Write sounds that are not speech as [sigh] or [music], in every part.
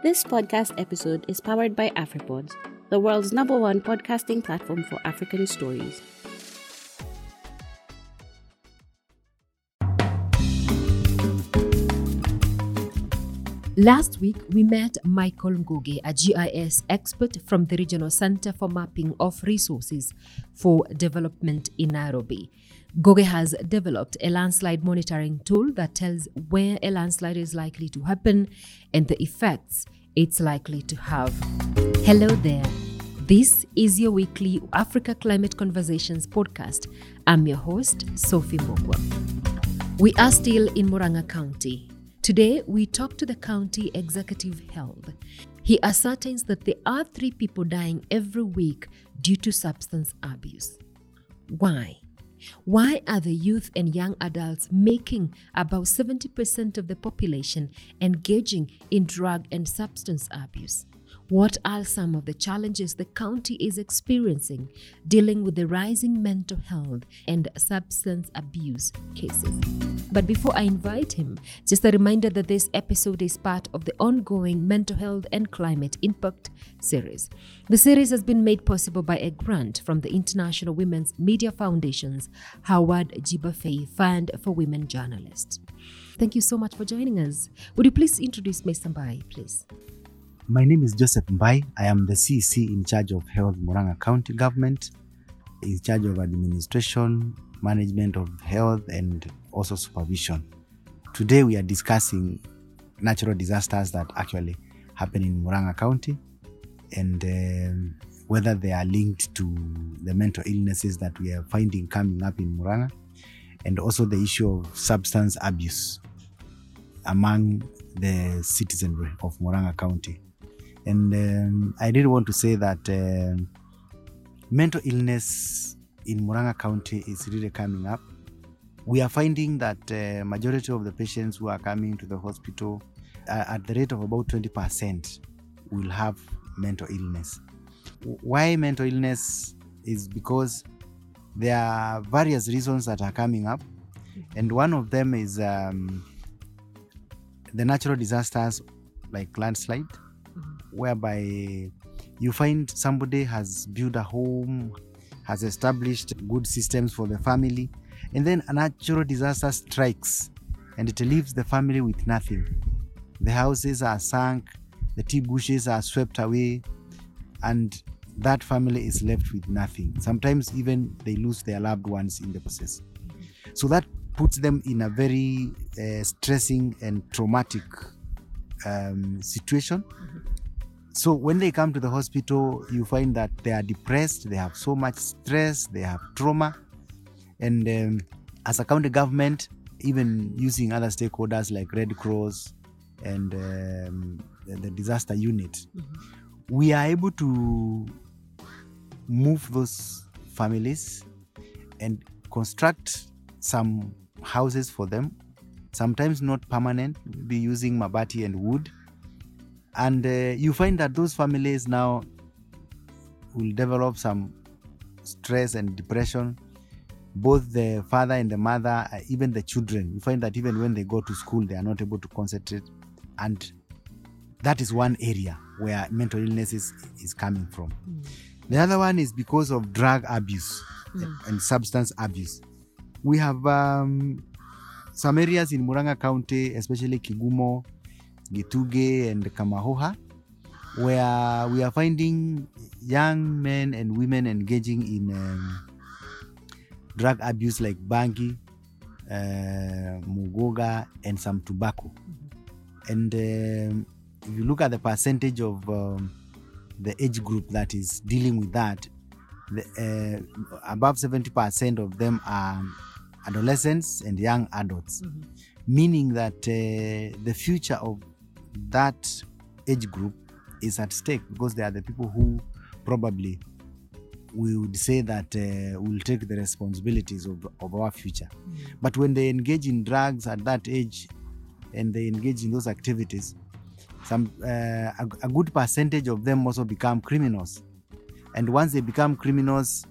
This podcast episode is powered by AfriPods, the world's number one podcasting platform for African stories. Last week, we met Michael Nguge, a GIS expert from the Regional Center for Mapping of Resources for Development in Nairobi. Nguge has developed a landslide monitoring tool that tells where a landslide is likely to happen and the effects it's likely to have. Hello there. This is your weekly Africa Climate Conversations podcast. I'm your host, Sophie Mbugua. We are still in Muranga County. Today, we talk to the county executive health. He ascertains that there are three people dying every week due to substance abuse. Why? Why are the youth and young adults making about 70% of the population engaging in drug and substance abuse? What are some of the challenges the county is experiencing dealing with the rising mental health and substance abuse cases? But before I invite him, just a reminder that this episode is part of the ongoing Mental Health and Climate Impact series. The series has been made possible by a grant from the International Women's Media Foundation's Howard G. Buffett Fund for Women Journalists. Thank you so much for joining us. Would you please introduce Mr. Mbai, please? My name is Joseph Mbai. I am the CEC in charge of Health Muranga County Government, in charge of administration, management of health, and also supervision. Today we are discussing natural disasters that actually happen in Muranga County and um, whether they are linked to the mental illnesses that we are finding coming up in Muranga and also the issue of substance abuse among the citizenry of Muranga County. And um, I did want to say that uh, mental illness in Muranga County is really coming up. We are finding that uh, majority of the patients who are coming to the hospital uh, at the rate of about 20% will have mental illness. Why mental illness is because there are various reasons that are coming up, and one of them is um, the natural disasters like landslide whereby you find somebody has built a home, has established good systems for the family, and then a natural disaster strikes and it leaves the family with nothing. The houses are sunk, the tea bushes are swept away, and that family is left with nothing. Sometimes even they lose their loved ones in the process. So that puts them in a very uh, stressing and traumatic um, situation. So when they come to the hospital, you find that they are depressed, they have so much stress, they have trauma. And um, as a county government, even using other stakeholders like Red Cross and um, the, disaster unit, mm-hmm. we are able to move those families and construct some houses for them, sometimes not permanent, be using mabati and wood and uh, you find that those families now will develop some stress and depression both the father and the mother uh, even the children you find that even when they go to school they are not able to concentrate and that is one area where mental illness is, is coming from mm. the other one is because of drug abuse mm. and substance abuse we have um, some areas in muranga county especially kigumo Gituge and Kamahuha, where we are finding young men and women engaging in um, drug abuse like bangi, uh, muguka, and some tobacco. And um, if you look at the percentage of um, the age group that is dealing with that, the, uh, above 70% of them are adolescents and young adults, mm-hmm. meaning that uh, the future of that age group is at stake because they are the people who probably we would say that uh, will take the responsibilities of, of our future. Mm. But when they engage in drugs at that age and they engage in those activities, some uh, a, a, good percentage of them also become criminals. And once they become criminals,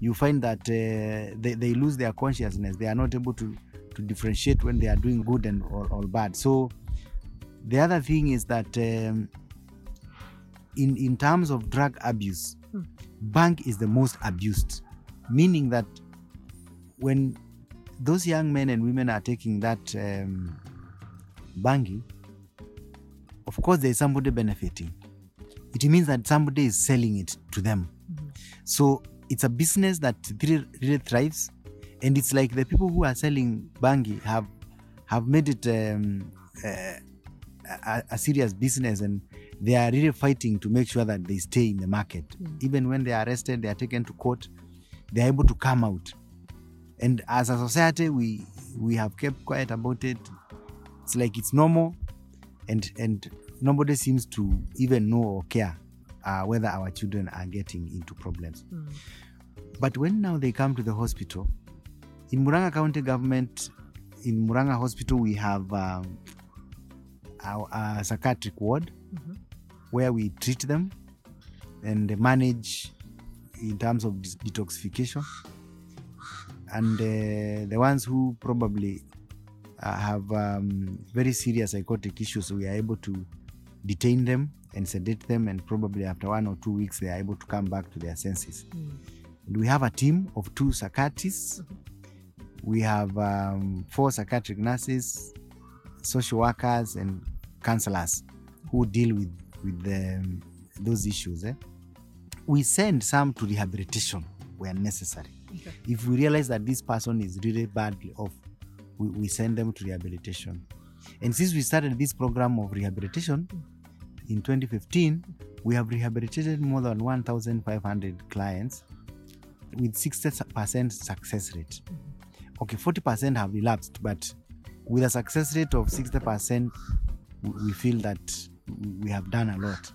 you find that uh, they, they lose their consciousness. They are not able to, to differentiate when they are doing good and or, or bad. So the other thing is that um, in, in terms of drug abuse, Hmm. bhang is the most abused, meaning that when those young men and women are taking that um, bangi, of course, there is somebody benefiting. It means that somebody is selling it to them. So it's a business that really, really thrives, and it's like the people who are selling bangi have have made it um, uh, a, a serious business, and they are really fighting to make sure that they stay in the market. Even when they are arrested, they are taken to court. They are able to come out, and as a society, we we have kept quiet about it. It's like it's normal, and and nobody seems to even know or care uh, whether our children are getting into problems. But when now they come to the hospital, in Muranga County government, in Muranga Hospital, we have um, our, a psychiatric ward where we treat them and manage in terms of detoxification. And uh, the ones who probably uh, have um, very serious psychotic issues, we are able to detain them and sedate them, and probably after one or two weeks, they are able to come back to their senses. And we have a team of two psychiatrists. We have um, four psychiatric nurses, social workers, and counselors who deal with with the, those issues. eh. We send some to rehabilitation where necessary. If we realize that this person is really badly off, we, we send them to rehabilitation. And since we started this program of rehabilitation in 2015, we have rehabilitated more than 1,500 clients with 60% success rate. Okay, 40% have relapsed, but with a success rate of 60%, we- feel that we have done a lot.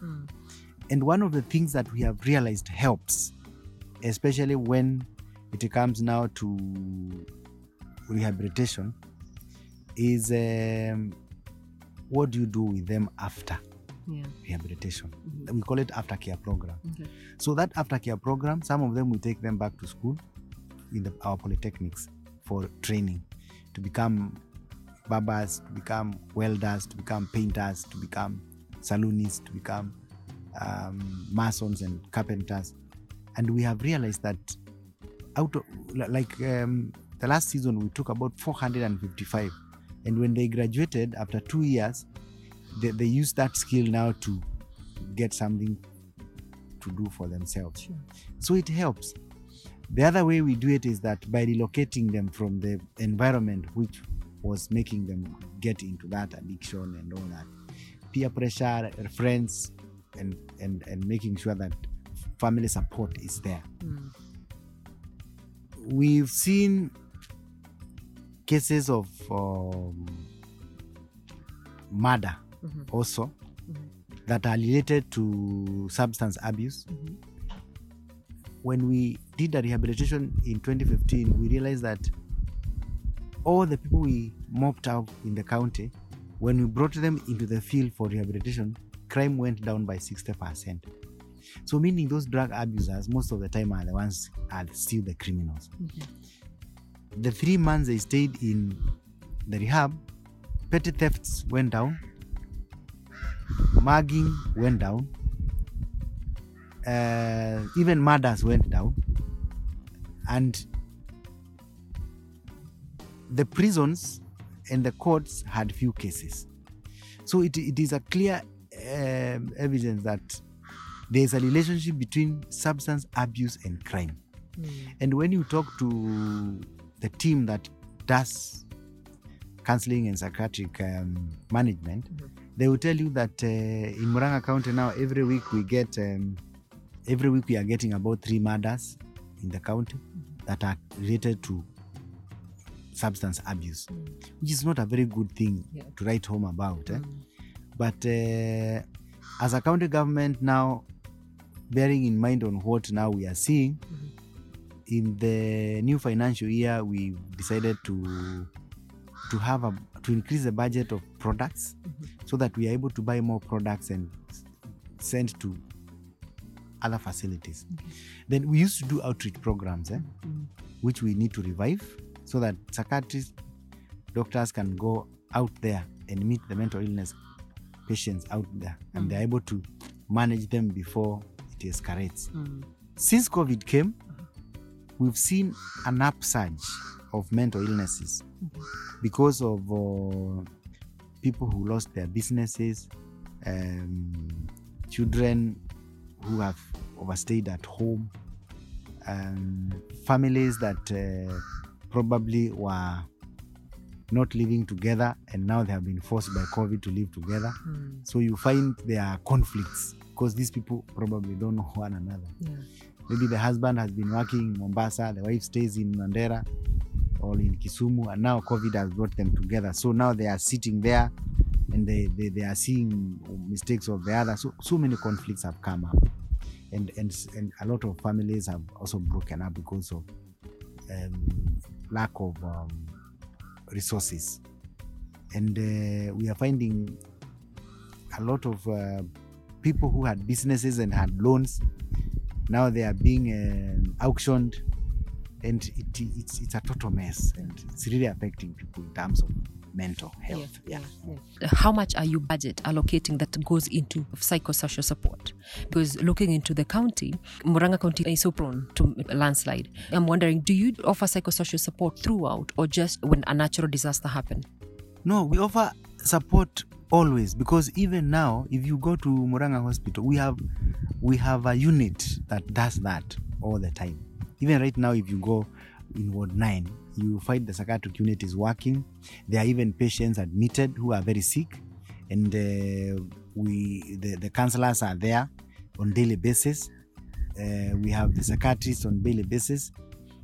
And one of the things that we have realized helps, especially when it comes now to rehabilitation, is um, what do you do with them after Yeah. rehabilitation? We call it aftercare program. Okay. So that aftercare program, some of them we take them back to school in the, our polytechnics for training to become barbers, to become welders, to become painters, to become saloonists, to become um, masons and carpenters. And we have realized that out of like um, the last season, we took about 455. And when they graduated after two years, they, they used that skill now to get something to do for themselves. Sure. So it helps. The other way we do it is that by relocating them from the environment which was making them get into that addiction and all that, peer pressure, friends, and and and making sure that family support is there. Mm. We've seen cases of um, murder Mhm. also Mhm. that are related to substance abuse. Mhm. When we did the rehabilitation in 2015, we realized that all the people we mopped out in the county, when we brought them into the field for rehabilitation, crime went down by 60%. So, meaning those drug abusers, most of the time, are the ones are still the criminals. Okay. The three months they stayed in the rehab, petty thefts went down, mugging went down, uh, even murders went down, and the prisons and the courts had few cases. So it, it is a clear um, evidence that there is a relationship between substance abuse and crime. Mm. And when you talk to the team that does counseling and psychiatric um, management, Mhm. they will tell you that uh, in Muranga County now, every week we get, um, every week we are getting about three murders in the county that are related to substance abuse, which is not a very good thing Yeah. to write home about. eh? Mm. But uh, as a county government now, bearing in mind on what now we are seeing, Mhm. in the new financial year, we decided to to have a to increase the budget of products Mhm. so that we are able to buy more products and send to other facilities. Then we used to do outreach programs, eh, Mm. which we need to revive so that psychiatrists, doctors can go out there and meet the mental illness patients out there and Mm. they're able to manage them before it escalates. Mm. Since COVID came, we've seen an upsurge of mental illnesses because of uh, people who lost their businesses, um, children who have overstayed at home, um, families that uh, probably were not living together and now they have been forced by COVID to live together. Mm. So you find there are conflicts because these people probably don't know one another. Yeah. Maybe the husband has been working in Mombasa, the wife stays in Mandera or in Kisumu, and now COVID has brought them together. So now they are sitting there and they, they, they are seeing mistakes of the other. So, so many conflicts have come up. And, and, and a lot of families have also broken up because of um, lack of um, resources. And uh, we are finding a lot of uh, people who had businesses and had loans now they are being uh, auctioned and it, it's, it's a total mess and it's really affecting people in terms of mental health yeah, How much are you budget allocating that goes into psychosocial support? Because looking into the county, Muranga County is so prone to landslide. I'm wondering, do you offer psychosocial support throughout or just when a natural disaster happens? no we offer support always because even now if you go to Muranga hospital we have we have a unit that does that all the time even right now if you go in ward 9 you find the psychiatric unit is working. There are even patients admitted who are very sick. And uh, we the, the counselors are there on daily basis. Uh, we have the psychiatrists on daily basis.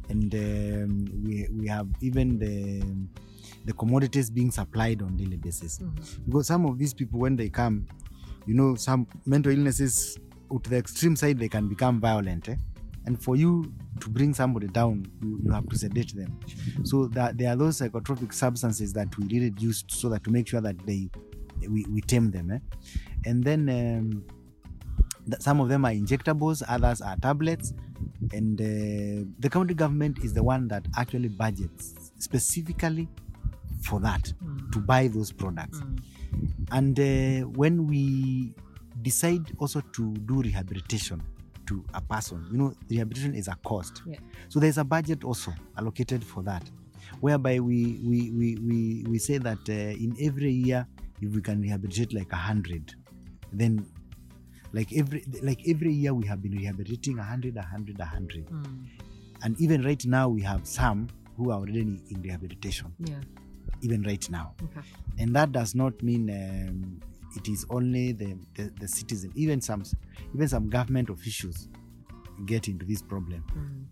And um, we, we have even the the commodities being supplied on daily basis. Because some of these people when they come you know some mental illnesses to the extreme side they can become violent eh? And for you to bring somebody down you, you have to sedate them. So that there are those psychotropic substances that we really use so that to make sure that they we, we tame them eh? and then um, th- some of them are injectables others are tablets. And uh, the county government is the one that actually budgets specifically for that to buy those products. And uh, when we decide also to do rehabilitation to a person you know rehabilitation is a cost Yeah. so there's a budget also allocated for that whereby we we we we, we say that uh, in every year if we can rehabilitate like a hundred then like every like every year we have been rehabilitating a hundred a hundred a hundred and even right now we have some who are already in rehabilitation Yeah. even right now Okay. and that does not mean um, it is only the, the, the citizen even some even some government officials get into this problem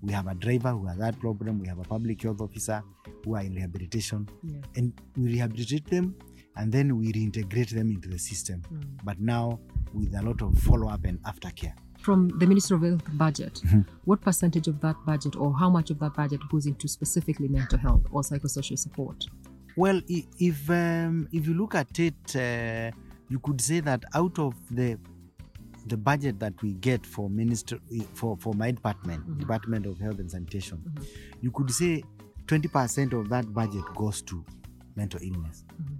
we have a driver who has that problem we have a public health officer who are in rehabilitation Yeah. and we rehabilitate them and then we reintegrate them into the system but now with a lot of follow-up and aftercare From the Ministry of Health budget, Mhm. [laughs] what percentage of that budget or how much of that budget goes into specifically mental health or psychosocial support? Well, if um, if you look at it, uh, you could say that out of the the budget that we get for minister for for my department, Mhm. Department of Health and Sanitation, Mhm. you could say twenty percent of that budget goes to mental illness. Mhm.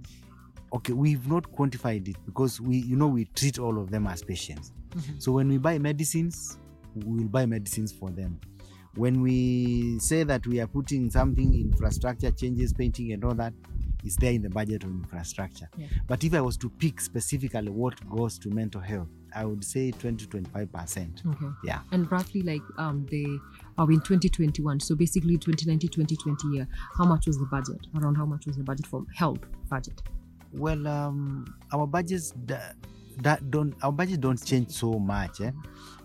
Okay, we've not quantified it because we, you know, we treat all of them as patients. Mhm. So when we buy medicines, we will buy medicines for them. When we say that we are putting something infrastructure changes, painting and all that, it's there in the budget of infrastructure. Yeah. But if I was to pick specifically what goes to mental health, I would say 20 to 25 percent. Okay. Yeah. And roughly like um they are in 2021. So basically 2019 2020 year, how much was the budget? Around how much was the budget for health budget? Well, um, our budgets da- that don't our budget don't change so much, eh?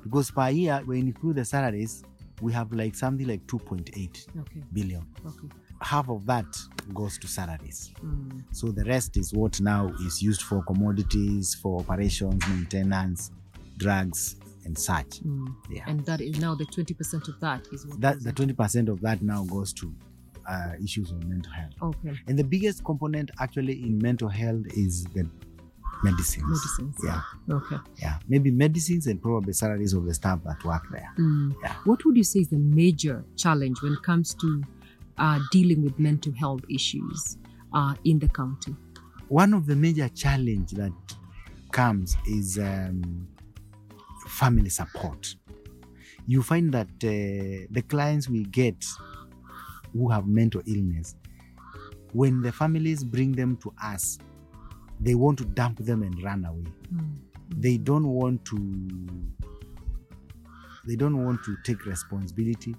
because per year when you include the salaries, we have like something like 2.8 Okay. billion. Okay. Half of that goes to salaries. Mm. So the rest is what now is used for commodities, for operations, maintenance, drugs, and such. Mm. Yeah. And that is now the 20% of that is what that the twenty percent of that now goes to uh, issues of mental health. Okay. And the biggest component actually in mental health is the medicines. Medicines. Yeah, Okay. yeah. Maybe medicines and probably salaries of the staff that work there. Mm. Yeah. What would you say is the major challenge when it comes to uh, dealing with mental health issues uh, in the county? One of the major challenge that comes is um, family support. You find that uh, the clients we get who have mental illness, when the families bring them to us, they want to dump them and run away. They don't want to. They don't want to take responsibility.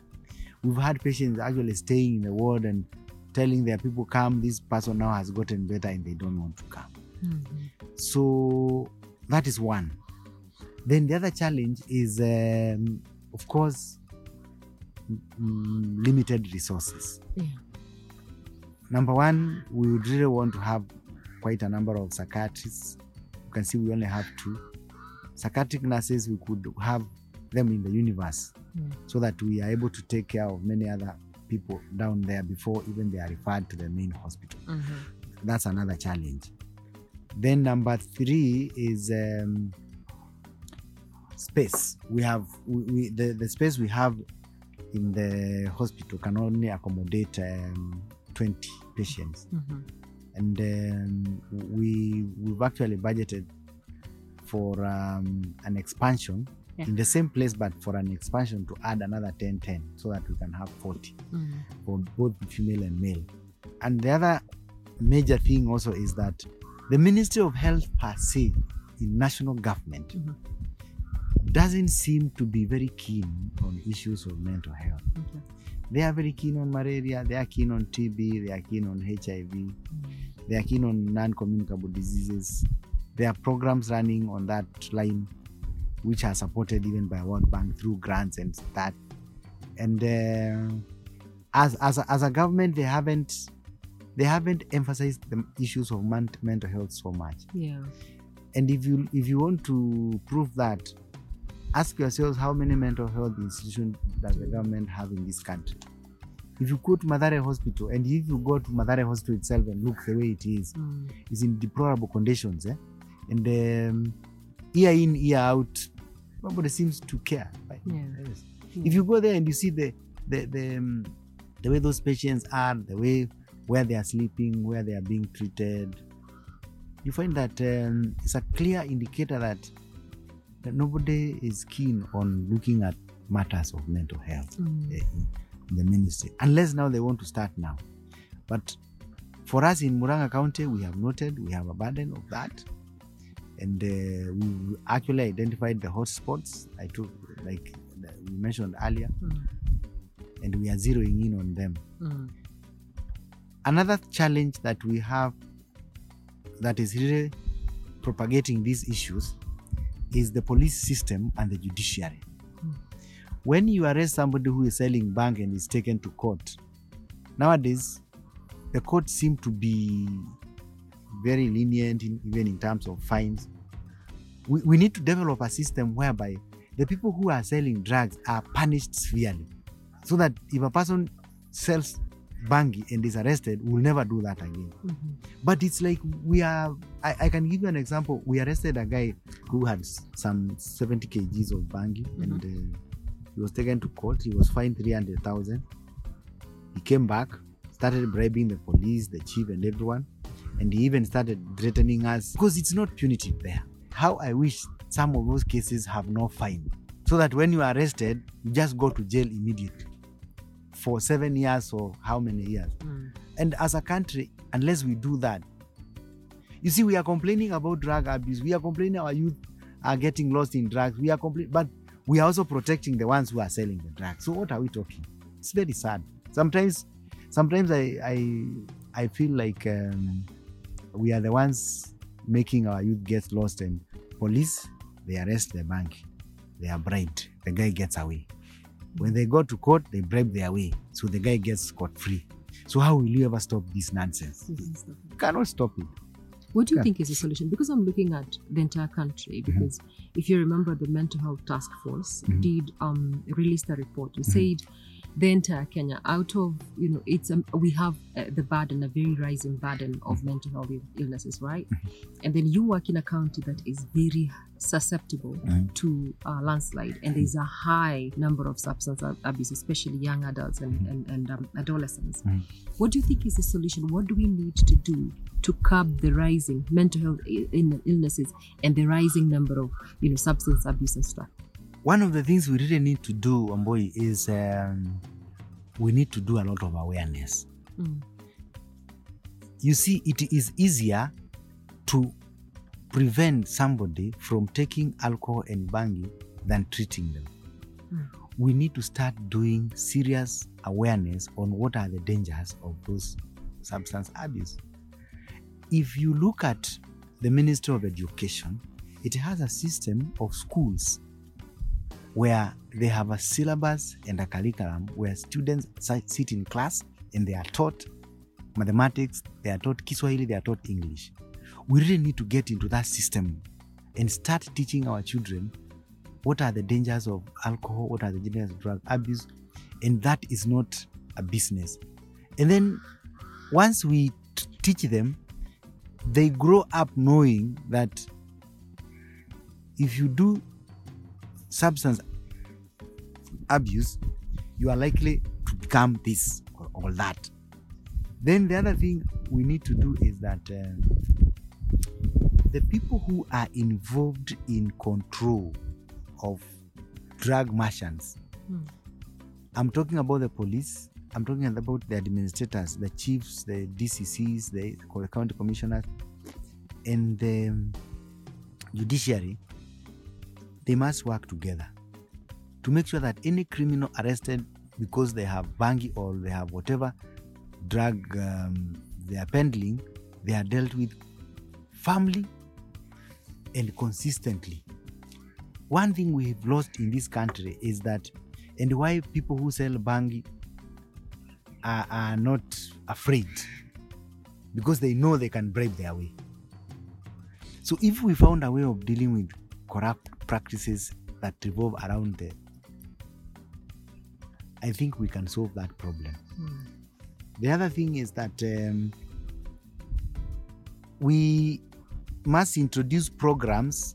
We've had patients actually staying in the ward and telling their people, "Come, this person now has gotten better," and they don't want to come. So that is one. Then the other challenge is, um, of course, mm, limited resources. Yeah. Number one, we would really want to have quite a number of psychiatrists. You can see we only have two. Psychiatric nurses, we could have them in the universe Mm. so that we are able to take care of many other people down there before even they are referred to the main hospital that's another challenge. Then number three is um, space. We have we, we the, the space we have in the hospital can only accommodate um, 20 patients, and um, we we've actually budgeted for um, an expansion Yeah. in the same place, but for an expansion to add another 10 10 so that we can have 40 for both female and male. And the other major thing also is that the Ministry of Health per se in national government Mhm. doesn't seem to be very keen on issues of mental health. Okay. They are very keen on malaria, they are keen on TB, they are keen on HIV, they are keen on non-communicable diseases. There are programs running on that line which are supported even by World Bank through grants and that. And uh, as as a, as a government, they haven't they haven't emphasized the issues of mental health so much. Yeah. And if you if you want to prove that, ask yourselves how many mental health institutions does the government have in this country? If you go to Mathari Hospital and if you go to Mathari Hospital itself and look the way it is, Mm. is in deplorable conditions, eh? and um, year in year out, nobody seems to care. Right? Yeah. Yes. Yeah. If you go there and you see the the the, um, the way those patients are, the way where they are sleeping, where they are being treated, you find that um, it's a clear indicator that that nobody is keen on looking at matters of mental health Mm. eh, in the ministry, unless now they want to start now. But for us in Muranga County, we have noted we have a burden of that, and uh, we actually identified the hotspots. I took like we mentioned earlier, Mm. and we are zeroing in on them. Mm. Another challenge that we have that is really propagating these issues is the police system and the judiciary. Hmm. When you arrest somebody who is selling bhang and is taken to court, nowadays the court seem to be very lenient in, even in terms of fines. We, we need to develop a system whereby the people who are selling drugs are punished severely so that if a person sells bangi and is arrested, we'll never do that again. Mhm. But it's like we are. I, I can give you an example. We arrested a guy who had some 70 kgs of bangi, and uh, he was taken to court. He was fined 300,000. He came back, started bribing the police, the chief, and everyone, and he even started threatening us because it's not punitive there. How I wish some of those cases have no fine, so that when you are arrested, you just go to jail immediately for seven years or how many years. Mm. And as a country, unless we do that, you see, we are complaining about drug abuse. We are complaining our youth are getting lost in drugs. We are complaining, but we are also protecting the ones who are selling the drugs. So what are we talking? It's very sad. Sometimes, sometimes I I, I feel like um, we are the ones making our youth get lost. And police, they arrest the bhang, they are bribed. The guy gets away. When they go to court, they bribe their way, so the guy gets scot free. So how will you ever stop this nonsense? You cannot stop it. What do you Yeah. think is the solution? Because I'm looking at the entire country. Because if you remember, the mental health task force Mhm. did um, release the report. You said the entire Kenya, out of you know, it's um, we have uh, the burden, a very rising burden of mental health illnesses, right? And then you work in a county that is very susceptible Mhm. to uh, landslide, and there's a high number of substance abuse, especially young adults and and, and um, adolescents. Mhm. What do you think is the solution? What do we need to do to curb the rising mental health illnesses and the rising number of you know substance abuse and stuff? One of the things we really need to do, Amboi, is um, we need to do a lot of awareness. Mm. You see, it is easier to prevent somebody from taking alcohol and bangi than treating them. Mm. We need to start doing serious awareness on what are the dangers of those substance abuse. If you look at the Ministry of Education, it has a system of schools where they have a syllabus and a curriculum where students sit in class and they are taught mathematics, they are taught Kiswahili, they are taught English. We really need to get into that system and start teaching our children what are the dangers of alcohol, what are the dangers of drug abuse, and that is not a business. And then once we t- teach them, they grow up knowing that if you do substance abuse, you are likely to become this or, or that. Then the other thing we need to do is that uh, the people who are involved in control of drug merchants, Mm. I'm talking about the police, I'm talking about the administrators, the chiefs, the DCCs, the county commissioners, and the judiciary, they must work together to make sure that any criminal arrested because they have bangi or they have whatever drug um, they are peddling, they are dealt with firmly and consistently. One thing we have lost in this country is that, and why people who sell bangi are, are not afraid because they know they can bribe their way. So if we found a way of dealing with corrupt practices that revolve around the I think we can solve that problem. Mm. The other thing is that um, we must introduce programs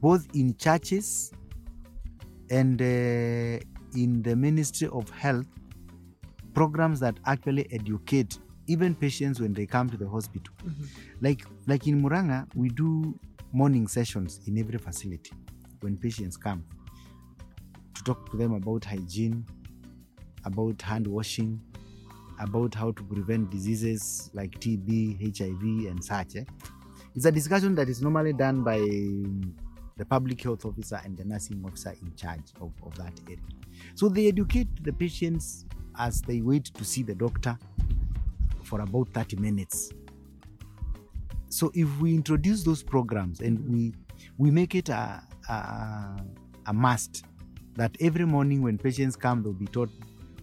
both in churches and uh, in the Ministry of Health, programs that actually educate even patients when they come to the hospital. Mhm. Like like in Muranga, we do morning sessions in every facility when patients come to talk to them about hygiene, about hand washing, about how to prevent diseases like TB, HIV, and such. eh. It's a discussion that is normally done by the public health officer and the nursing officer in charge of, of that area. So they educate the patients as they wait to see the doctor for about 30 minutes. So if we introduce those programs and we we make it a, a, a must that every morning when patients come, they'll be taught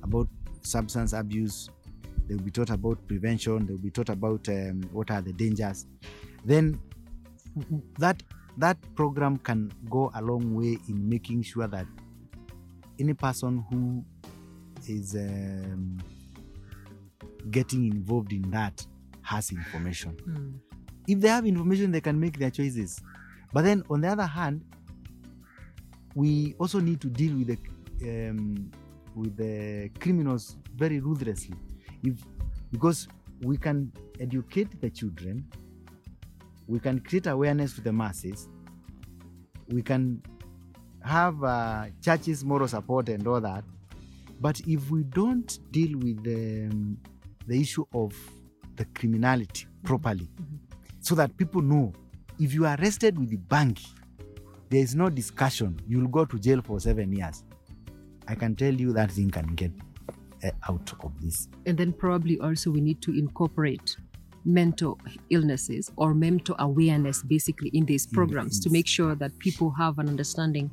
about substance abuse, they'll be taught about prevention, they'll be taught about um, what are the dangers. Then that that program can go a long way in making sure that any person who is um, getting involved in that has information Mm. If they have information they can make their choices. But then on the other hand we also need to deal with the um, with the criminals very ruthlessly. If because we can educate the children we can create awareness to the masses we can have uh, churches moral support and all that. But if we don't deal with the, um, the issue of the criminality properly so that people know if you are arrested with the bhang there is no discussion. You'll go to jail for seven years. I can tell you that thing can get uh, out of this. And then probably also we need to incorporate mental illnesses or mental awareness basically in these programs to make sure that people have an understanding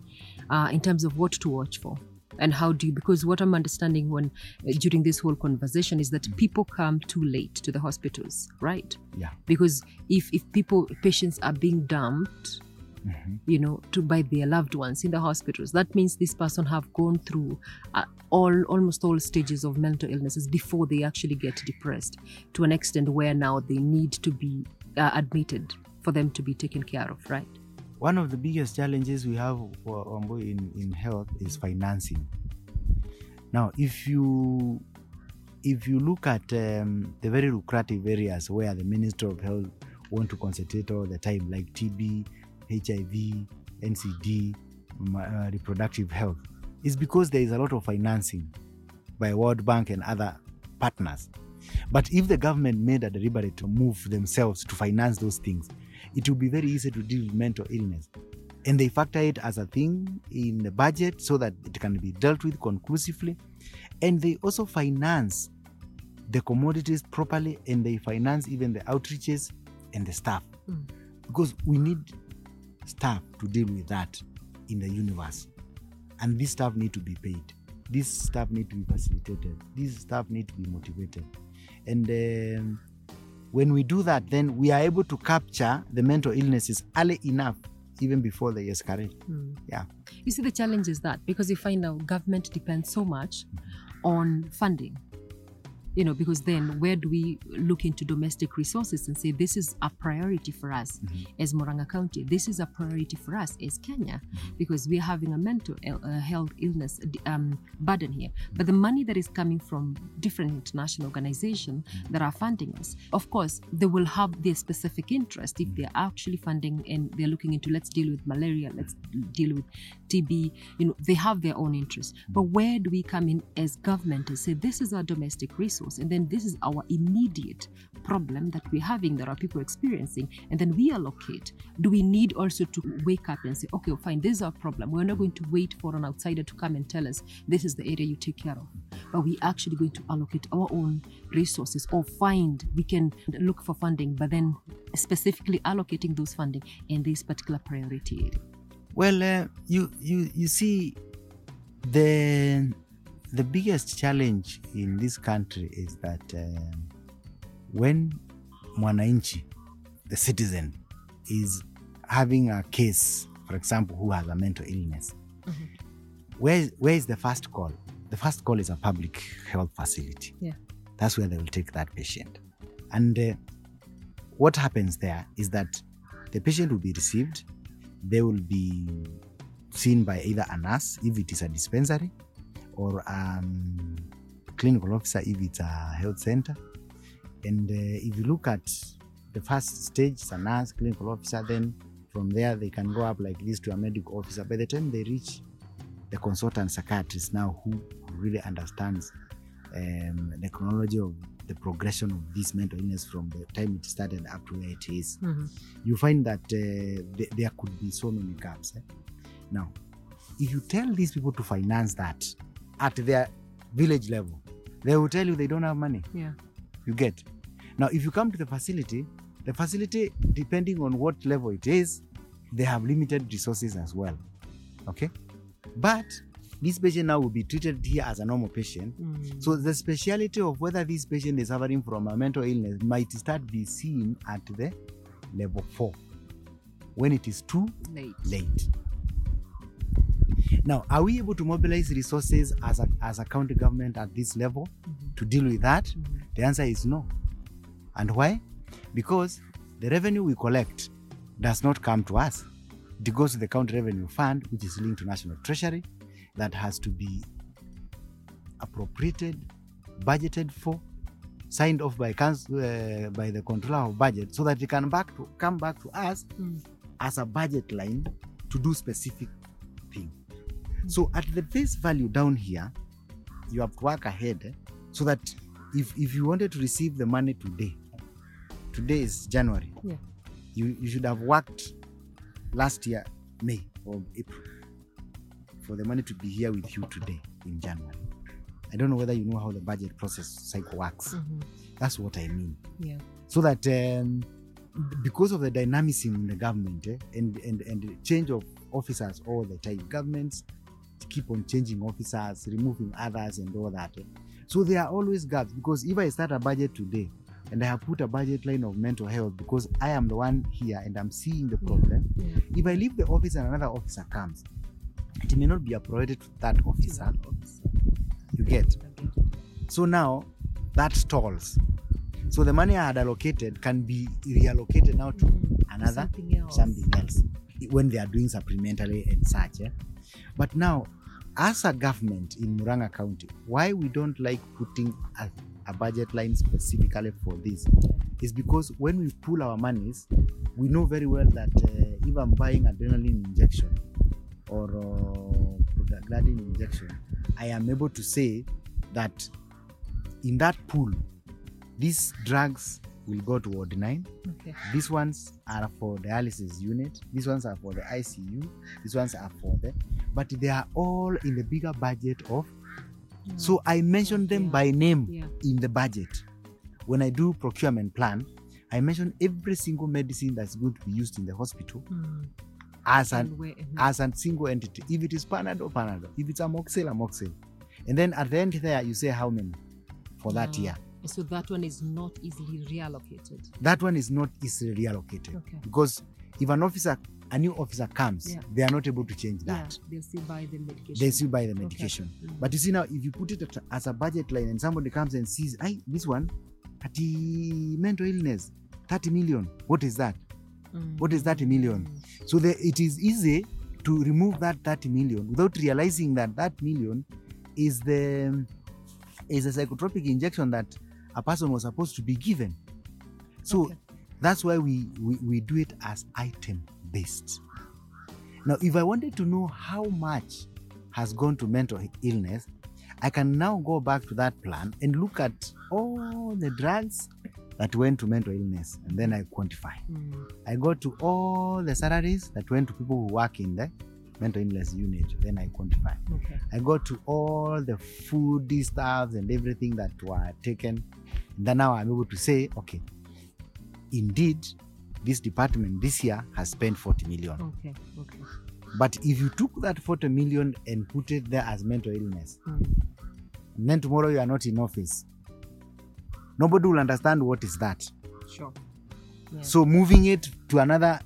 uh, in terms of what to watch for and how do you because what i'm understanding when uh, during this whole conversation is that people come too late to the hospitals right? Yeah. Because if if people patients are being dumped Mhm. you know to by their loved ones in the hospitals that means this person have gone through uh, all almost all stages of mental illnesses before they actually get depressed to an extent where now they need to be uh, admitted for them to be taken care of right one of the biggest challenges we have for Ombo in, in health is financing. Now, if you if you look at um, the very lucrative areas where the Minister of Health want to concentrate all the time, like TB, HIV, NCD, uh, reproductive health it's because there is a lot of financing by World Bank and other partners. But if the government made a deliberate move themselves to finance those things, it will be very easy to deal with mental illness. And they factor it as a thing in the budget so that it can be dealt with conclusively. And they also finance the commodities properly and they finance even the outreaches and the staff. Mm. Because we need staff to deal with that in the universe. And this staff need to be paid. This staff need to be facilitated. This staff need to be motivated. And um, when we do that, then we are able to capture the mental illnesses early enough, even before they escalate. Mm. Yeah. You see, the challenge is that because you find out government depends so much on funding. You know, because then where do we look into domestic resources and say this is a priority for us mm-hmm. as Muranga County? This is a priority for us as Kenya mm-hmm. because we're having a mental uh, health illness um, burden here. Mm-hmm. But the money that is coming from different international organizations that are funding us, of course, they will have their specific interest if they're actually funding and they're looking into let's deal with malaria, let's deal with TB. You know, they have their own interest. But where do we come in as government and say this is our domestic resource, and then this is our immediate problem that we're having that our people are experiencing, and then we allocate? Do we need also to wake up and say, okay, fine, this is our problem. We're not going to wait for an outsider to come and tell us this is the area you take care of, but we actually going to allocate our own resources or find we can look for funding, but then specifically allocating those funding in this particular priority area. Well, uh, you you you see, the the biggest challenge in this country is that um when mwananchi, the citizen, is having a case, for example, who has a mental illness, where where is the first call? The first call is a public health facility. Yeah. That's where they will take that patient, and uh, what happens there is that the patient will be received they will be seen by either a nurse if it is a dispensary or um, clinical officer if it's a health center. And uh, if you look at the first stage, it's a nurse, clinical officer, then from there they can go up like this to a medical officer. By the time they reach the consultant psychiatrist now who really understands um, the chronology of the progression of this mental illness from the time it started up to where it is you find that uh, th- there could be so many gaps. eh. Now, if you tell these people to finance that at their village level, they will tell you they don't have money. Yeah. You get. Now, if you come to the facility, the facility, depending on what level it is, they have limited resources as well. Okay? But this patient now will be treated here as a normal patient. Mm. So the speciality of whether this patient is suffering from a mental illness might start be seen at the level four when it is too late. late. Now, are we able to mobilize resources as a, as a county government at this level to deal with that? The answer is no. And why? Because the revenue we collect does not come to us. It goes to the county revenue fund, which is linked to national treasury, that has to be appropriated, budgeted for, signed off by council, uh, by the controller of budget, so that it can back to come back to us Mm. as a budget line to do specific. So at the face value down here, you have to work ahead eh, so that if if you wanted to receive the money today, today is January. Yeah. You you should have worked last year May or April for the money to be here with you today in January. I don't know whether you know how the budget process cycle works. That's what I mean Yeah. so that um, because of the dynamism in the government eh, and, and and change of officers all the time governments keep on changing officers removing others and all that so there are always gaps because if i start a budget today and i have put a budget line of mental health because i am the one here and i'm seeing the problem Yeah. if i leave the office and another officer comes it may not be a priority to that officer you get so now that stalls. So the money I had allocated can be reallocated now to another Something else. something else when they are doing supplementary and such. eh. But now, as a government in Muranga County, why we don't like putting a, a budget line specifically for this is because when we pull our monies, we know very well that uh, if I'm buying adrenaline injection or uh, injection, I am able to say that in that pool, these drugs will go to ward 9. Okay. These ones are for dialysis unit. These ones are for the ICU. These ones are for the, but they are all in the bigger budget of. So I mention them Yeah. by name yeah. in the budget. When I do procurement plan, I mention every single medicine that's going to be used in the hospital Mm. as an where- as a single entity. If it is Panadol, Panadol. If it's Amoxil, Amoxil. And then at the end there, you say how many for that Ah. So that one is not easily reallocated. That one is not easily reallocated Okay. because if an officer, a new officer comes, Yeah. they are not able to change that. Yeah, they'll still buy the medication. They still buy the Okay. medication. Mm. But you see now, if you put it at- as a budget line and somebody comes and sees, hey, this one, 30 mental illness, 30 million. What is that? what is 30 million? Mm. So the, it is easy to remove that 30 million without realizing that that million is the is a psychotropic injection that a person was supposed to be given. So Okay. that's why we, we, we do it as item based. Now, if I wanted to know how much has gone to mental illness, I can now go back to that plan and look at all the drugs that went to mental illness and then I quantify. Mm. I go to all the salaries that went to people who work in the mental illness unit, then I quantify. Okay. I go to all the foodie stuffs and everything that were taken. And then now I'm able to say, okay, indeed, this department this year has spent 40 million. Okay. Okay. But if you took that 40 million and put it there as mental illness, Mm. and then tomorrow you are not in office, nobody will understand what is that. Sure. Yeah. So moving it to another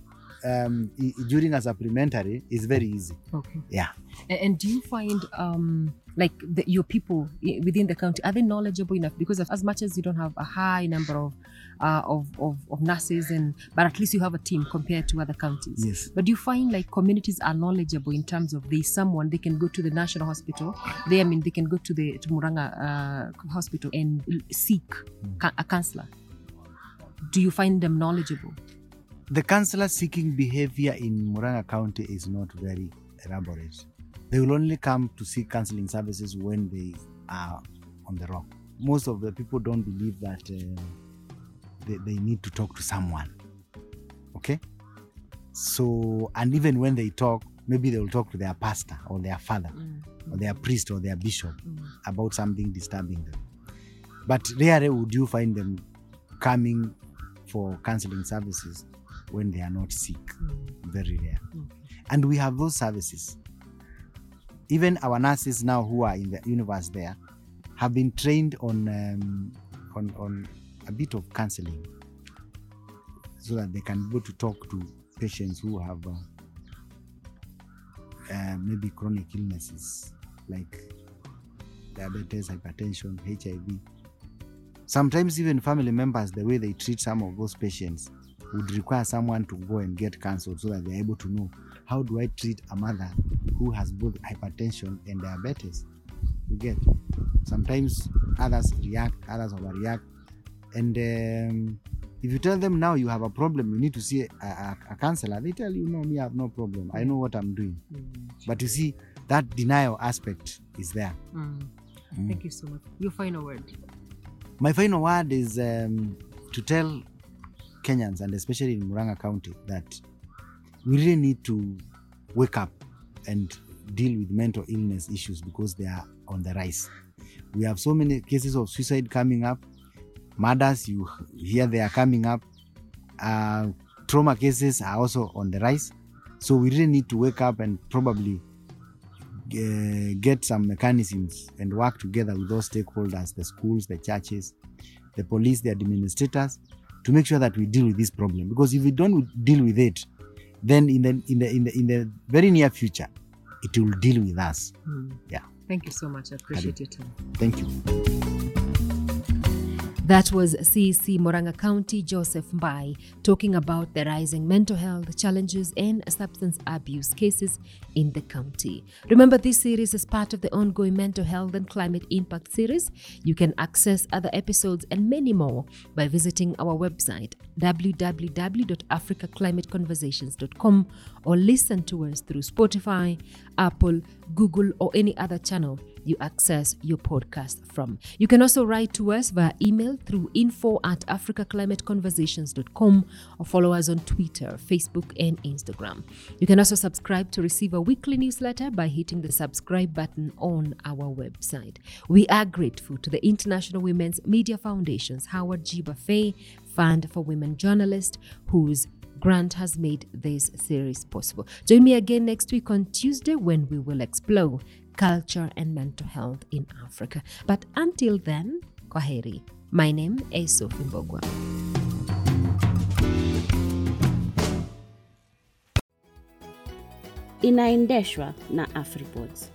um, during a supplementary is very easy. Okay. Yeah. And, and do you find um like the, your people within the county are they knowledgeable enough? Because as much as you don't have a high number of uh, of, of of nurses and but at least you have a team compared to other counties. Yes. But do you find like communities are knowledgeable in terms of they someone they can go to the national hospital? They I mean they can go to the to Muranga uh, hospital and seek ca- a counselor. Do you find them knowledgeable? The counselor seeking behavior in Muranga County is not very elaborate. They will only come to seek counseling services when they are on the rock. Most of the people don't believe that uh, they, they need to talk to someone. Okay? So, and even when they talk, maybe they will talk to their pastor or their father or their priest or their bishop Mm. about something disturbing them. But rarely would you find them coming for counseling services when they are not sick. Mm. Very rare. Okay. And we have those services. Even our nurses now who are in the universe there have been trained on um, on, on a bit of counseling so that they can go to talk to patients who have uh, uh, maybe chronic illnesses like diabetes, hypertension, HIV. Sometimes even family members, the way they treat some of those patients would require someone to go and get counseled so that they're able to know how do I treat a mother who has both hypertension and diabetes. You get sometimes others react, others overreact, and um, if you tell them now you have a problem, you need to see a, a, a counselor. They tell you, no, me, I have no problem. I know what I'm doing. Mm. But you see, that denial aspect is there. Mm. Mm. Thank you so much. Your final word. My final word is um, to tell Kenyans, and especially in Muranga County, that we really need to wake up and deal with mental illness issues because they are on the rise. We have so many cases of suicide coming up, murders, you hear they are coming up, uh, trauma cases are also on the rise. So we really need to wake up and probably uh, get some mechanisms and work together with those stakeholders, the schools, the churches, the police, the administrators, to make sure that we deal with this problem. Because if we don't deal with it, then in the in the in the in the very near future, it will deal with us. Mm. Yeah. Thank you so much. I appreciate your time. Thank you. That was CEC Muranga County Joseph Mbai talking about the rising mental health challenges and substance abuse cases in the county. Remember, this series is part of the ongoing Mental Health and Climate Impact series. You can access other episodes and many more by visiting our website www.africaclimateconversations.com or listen to us through Spotify, Apple, Google, or any other channel you access your podcast from. You can also write to us via email through info at africaclimateconversations.com or follow us on Twitter, Facebook, and Instagram. You can also subscribe to receive a weekly newsletter by hitting the subscribe button on our website. We are grateful to the International Women's Media Foundation's Howard G. Buffett Fund for Women Journalists, whose grant has made this series possible. Join me again next week on Tuesday when we will explore culture and mental health in Africa. But until then, kwaheri. My name is Sophie Mbugua. inaendeshwa na Afripods.